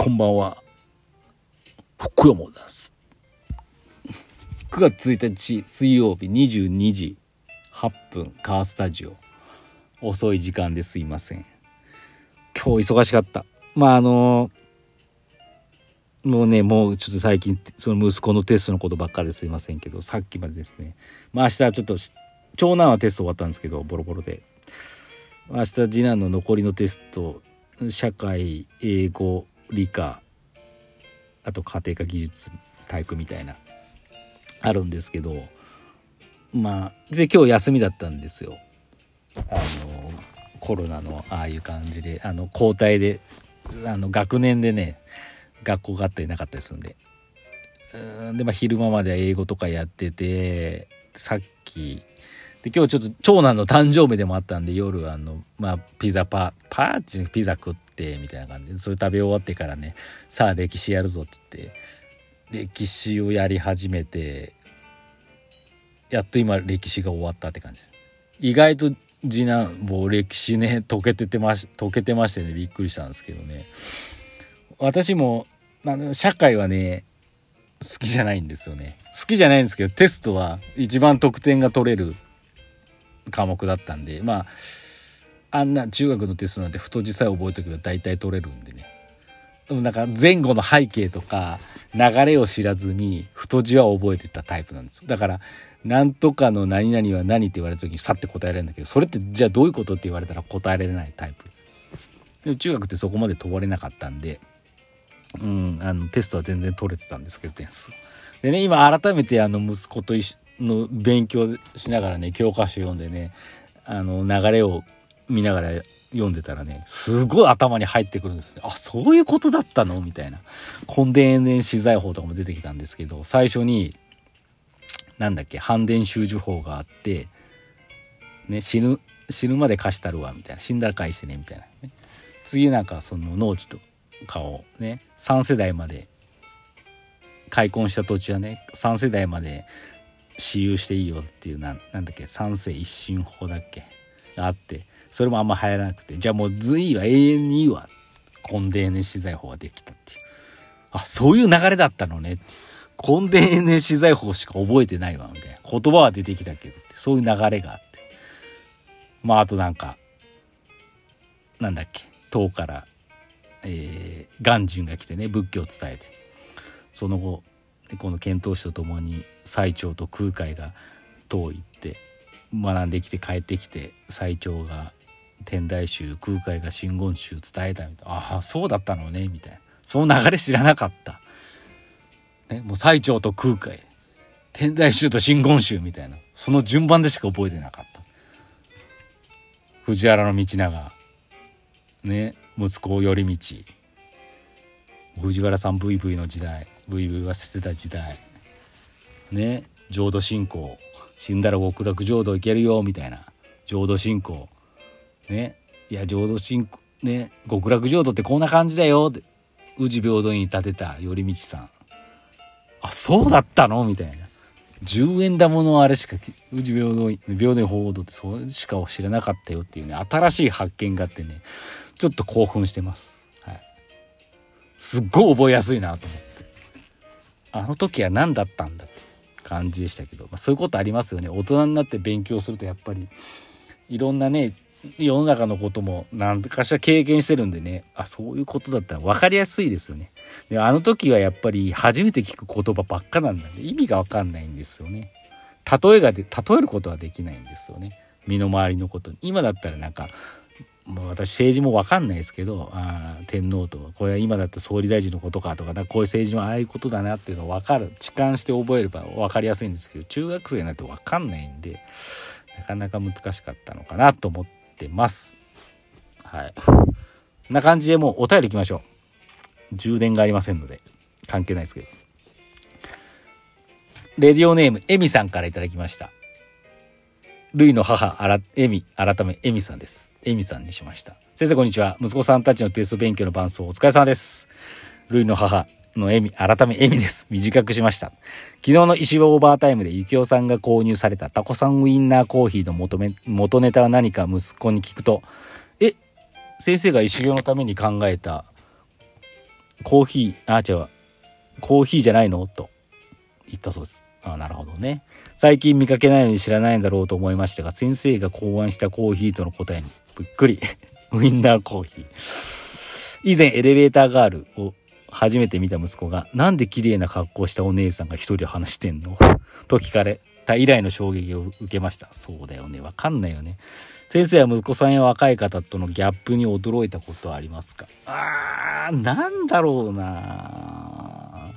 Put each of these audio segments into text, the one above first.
こんばんは。福山です。9月1日水曜日22時8分カースタジオ。遅い時間ですいません。今日忙しかった。まああのもうねもうちょっと最近その息子のテストのことばっかりですいませんけどさっきまでですね。まあ明日ちょっと長男はテスト終わったんですけどボロボロで。明日次男の残りのテスト社会英語理科あと家庭科技術体育みたいなあるんですけどまあで今日休みだったんですよ。あのコロナのああいう感じであの交代であの学年でね学校があったりなかったりするんで。うんでまあ昼間までは英語とかやっててさっきで今日ちょっと長男の誕生日でもあったんで夜あのまあピザパパーチピザ食っててみたいな感じで。それ食べ終わってからねさあ歴史やるぞっつって歴史をやり始めてやっと今歴史が終わったって感じ。で意外と次男もう歴史ね解けててまし解けてましてねびっくりしたんですけどね。私も社会はね好きじゃないんですよね。好きじゃないんですけどテストは一番得点が取れる科目だったんでまああんな中学のテストなんて太字さえ覚えておけば大体取れるんでね。でもなんか前後の背景とか流れを知らずに太字は覚えてたタイプなんですだから何とかの何々は何って言われた時にさって答えられるんだけどそれってじゃあどういうことって言われたら答えられないタイプ。でも中学ってそこまで問われなかったんでうんあのテストは全然取れてたんですけど点数。でね今改めてあの息子との勉強しながらね教科書読んでねあの流れを見ながら読んでたらねすごい頭に入ってくるんですねあそういうことだったのみたいな。根伝延資材法とかも出てきたんですけど最初になんだっけ反伝習受法があってね死ぬ死ぬまで貸したるわみたいな。死んだら返してねみたいな、ね、次なんかその農地とかをね3世代まで開墾した土地はね3世代まで私有していいよっていうななんだっけ三世一心法だっけがあってそれもあんま流行らなくて。じゃあもう随は永遠にいいわ根伝ね資材法ができたっていう。あそういう流れだったのね。根伝ね資材法しか覚えてないわみたいな。言葉は出てきたけどそういう流れがあって。まああとなんかなんだっけ。唐から、えー、鑑真が来てね。仏教を伝えて。その後この遣唐使とともに最澄と空海が唐行って学んできて帰ってきて最澄が天台宗空海が真言宗伝えたみたいな。ああそうだったのねみたいな。その流れ知らなかった、ね、もう最澄と空海。天台宗と真言宗みたいな。その順番でしか覚えてなかった。藤原道長。ね息子頼道藤原さん VV の時代。VV は捨てた時代。ね浄土信仰。死んだら極楽浄土行けるよみたいな。浄土信仰。ね。いや浄土信仰ね。極楽浄土ってこんな感じだよって。宇治平等院に建てた頼道さん。あそうだったの？みたいな。10円玉のあれしか宇治平等院平等院報道ってそれしか知らなかったよっていうね。新しい発見があってね。ちょっと興奮してます。はい。すっごい覚えやすいなと思って。あの時は何だったんだって感じでしたけど、まあ、そういうことありますよね。大人になって勉強するとやっぱりいろんなね世の中のことも何かしら経験してるんでね。あそういうことだったら分かりやすいですよね。であの時はやっぱり初めて聞く言葉ばっかなんで意味が分かんないんですよね。例えがで例えることはできないんですよね。身の回りのことに。今だったらなんか私政治も分かんないですけどあ天皇とこれは今だった総理大臣のことかとかかこういう政治のああいうことだなっていうのを分かる。痴漢して覚えれば分かりやすいんですけど中学生になって分かんないんでなかなか難しかったのかなと思ってます。はい。こんな感じでもうお便りいきましょう。充電がありませんので関係ないですけど。レディオネームエミさんから頂きました。ルイの母あらエミ改めエミさんです。エミさんにしました。先生こんにちは。息子さんたちのテスト勉強の伴奏お疲れ様です。ルイの母のエミ改めエミです。短くしました。昨日の石場オーバータイムで幸男さんが購入されたタコさんウインナーコーヒーの元め元ネタは何か息子に聞くと「え先生が石行のために考えたコーヒーあ違うコーヒーじゃないの？と言ったそうです。あなるほどね。最近見かけないのに知らないんだろうと思いましたが先生が考案したコーヒーとの答えにびっくり。ウインナーコーヒー。以前エレベーターガールを初めて見た息子が「なんで綺麗な格好したお姉さんが一人話してんの? 」と聞かれた以来の衝撃を受けました。そうだよね。わかんないよね。先生は息子さんや若い方とのギャップに驚いたことはありますか？あーなんだろうな。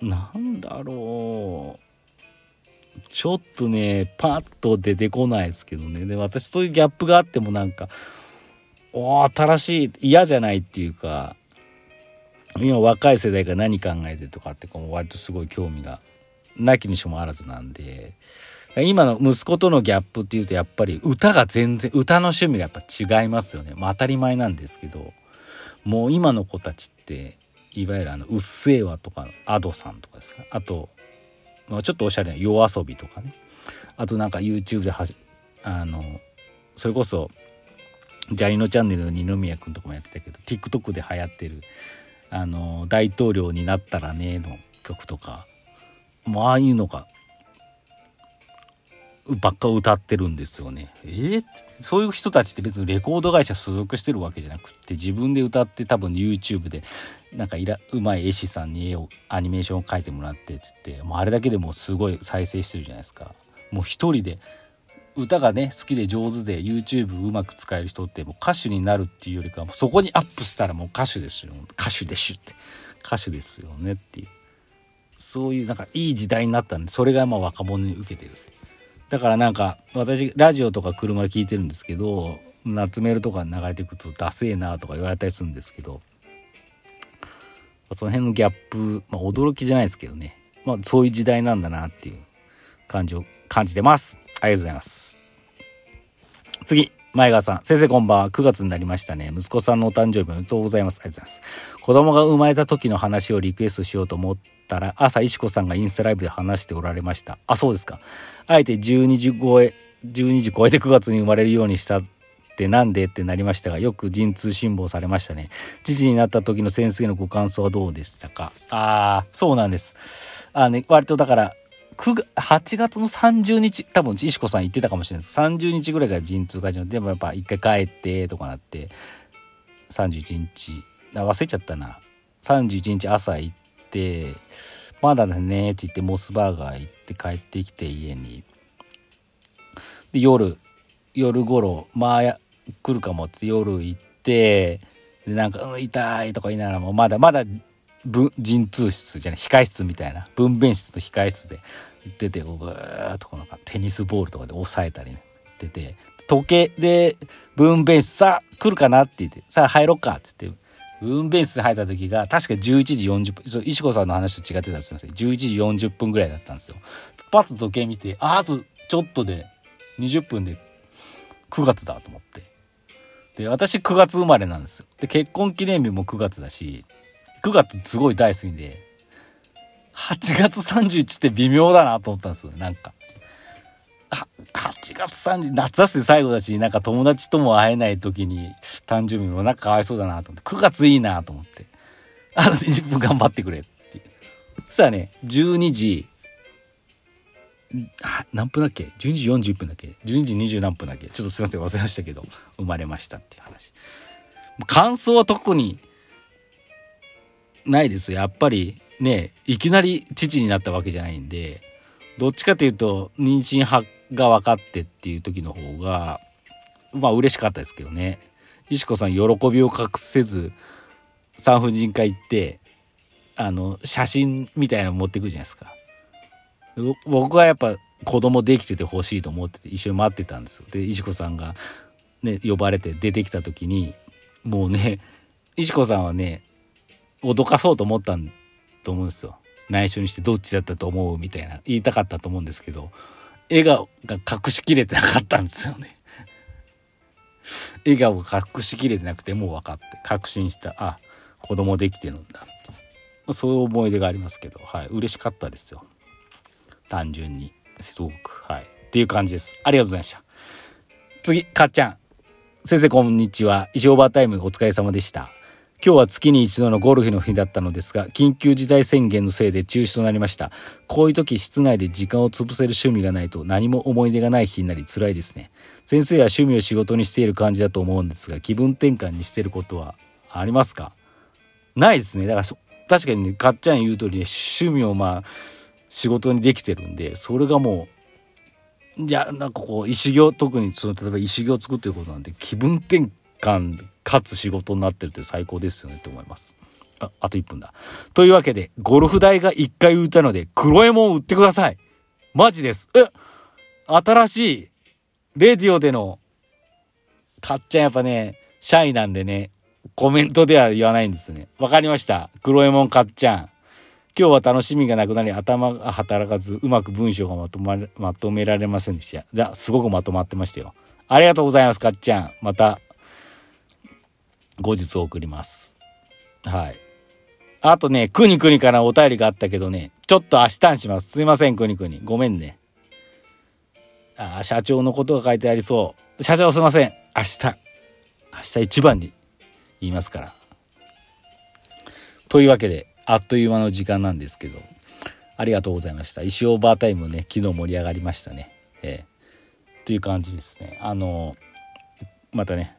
なんだろう。ちょっとねパッと出てこないですけどね。で私そういうギャップがあってもなんかお新しい嫌じゃないっていうか今若い世代が何考えてとかってこう割とすごい興味がなきにしもあらずなんで今の息子とのギャップっていうとやっぱり歌が全然歌の趣味がやっぱ違いますよね、まあ、当たり前なんですけどもう今の子たちっていわゆるあの「うっせぇわ」とか「アドさん」とかですか？あと、まあ、ちょっとおしゃれな「夜遊び」とかね。あとなんか YouTube ではじあのそれこそジャニのチャンネルの二宮君とかもやってたけど TikTok で流行ってるあの大統領になったらねの曲とかもうああいうのがばっか歌ってるんですよね。えー、そういう人たちって別にレコード会社所属してるわけじゃなくって自分で歌って多分 YouTube でなんかいらうまい絵師さんに絵をアニメーションを描いてもらってっつってもうあれだけでもすごい再生してるじゃないですか。もう一人で歌がね好きで上手で YouTube うまく使える人ってもう歌手になるっていうよりかもそこにアップしたらもう歌手ですよ。歌手でしゅって。歌手ですよねっていう。そういうなんかいい時代になったんでそれがまあ若者に受けてるだからなんか私ラジオとか車聞いてるんですけど夏メールとか流れてくとダセえなとか言われたりするんですけどその辺のギャップ、まあ、驚きじゃないですけどね、まあ、そういう時代なんだなっていう感じを感じてます。ありがとうございます次前川さん。先生こんばんは。9月になりましたね。息子さんのお誕生日おめでとうございます。ありがとうございます。子供が生まれた時の話をリクエストしようと思ったら、朝、石子さんがインスタライブで話しておられました。あ、そうですか。あえて12時超え、12時超えて9月に生まれるようにしたってなんでってなりましたが、よく陣痛辛抱されましたね。父になった時の先生のご感想はどうでしたか？ああ、そうなんです。あね、割とだから、8月の30日多分石子さん言ってたかもしれないです。30日ぐらいから陣痛が始まってでもやっぱ一回帰ってとかなって31日。あ忘れちゃったな。31日朝行ってまだだねって言ってモスバーガー行って帰ってきて家に。で夜夜頃まあ来るかもって夜行ってでなんか「うん、痛い」とか言いながらもまだまだ陣痛室じゃない控室みたいな分娩室と控室で行っててこうぐーっとこのテニスボールとかで押さえたりね言ってて時計で分娩室さあ来るかなって言ってさあ入ろっかって言って分娩室入った時が確か11時40分そう石子さんの話と違ってたんですよ11時40分ぐらいだったんですよ。パッと時計見てああとちょっとで20分で9月だと思って。で私9月生まれなんですよ。で結婚記念日も9月だし9月すごい大好きで8月31って微妙だなと思ったんですよ。なんか。8月30夏休み最後だしなんか友達とも会えない時に誕生日もなんかかわいそうだなと思って。9月いいなと思って。あと20分頑張ってくれって。そしたらね12時何分だっけ？12時41分だっけ？12時20何分だっけ？ちょっとすいません忘れましたけど生まれましたっていう話。感想は特にないですやっぱりねいきなり父になったわけじゃないんでどっちかというと妊娠派が分かってっていう時の方がまあ嬉しかったですけどね。石子さん喜びを隠せず産婦人科行ってあの写真みたいなの持ってくるじゃないですか。僕はやっぱ子供できててほしいと思ってて一緒に待ってたんですよ。で石子さんがね呼ばれて出てきた時にもうね石子さんはね脅かそうと思ったんと思うんですよ。内緒にしてどっちだったと思うみたいな言いたかったと思うんですけど笑顔が隠しきれてなかったんですよね。笑顔が隠しきれてなくてもう分かって確信したあ子供できてるんだって。そういう思い出がありますけどはい。嬉しかったですよ。単純に。すごく。はい。っていう感じです。ありがとうございました。次かっちゃん。先生こんにちは。石オーバータイムお疲れ様でした。今日は月に一度のゴルフの日だったのですが、緊急事態宣言のせいで中止となりました。こういう時室内で時間を潰せる趣味がないと何も思い出がない日になり辛いですね。先生は趣味を仕事にしている感じだと思うんですが、気分転換にしてることはありますか？ないですね。だから確かにね、かっちゃん言う通りね、趣味をまあ、仕事にできてるんで、それがもう、いや、なんかこう、石行、特にその、例えば石行を作ってることなんで、気分転換かつ仕事になってるって最高ですよねと思います。あ、あと1分だ。というわけで、ゴルフ代が1回売ったので、黒エモン売ってください。マジです。え新しい、レディオでの、かっちゃんやっぱね、シャイなんでね、コメントでは言わないんですね。わかりました。黒エモンかっちゃん。今日は楽しみがなくなり頭が働かずうまく文章がまとままとめられませんでした。じゃあすごくまとまってましたよ。ありがとうございますかっちゃん。また後日送ります。はい。あとね、くにくにからお便りがあったけどね、ちょっと明日にします。すいません、くにくに。ごめんね。あ社長のことが書いてありそう。社長すいません。明日。明日一番に言いますから。というわけで、あっという間の時間なんですけど、ありがとうございました。石オーバータイムね、昨日盛り上がりましたね。えー、という感じですね。あの、またね、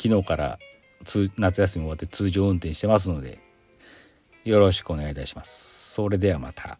昨日から夏休み終わって通常運転してますのでよろしくお願いいたします。それではまた。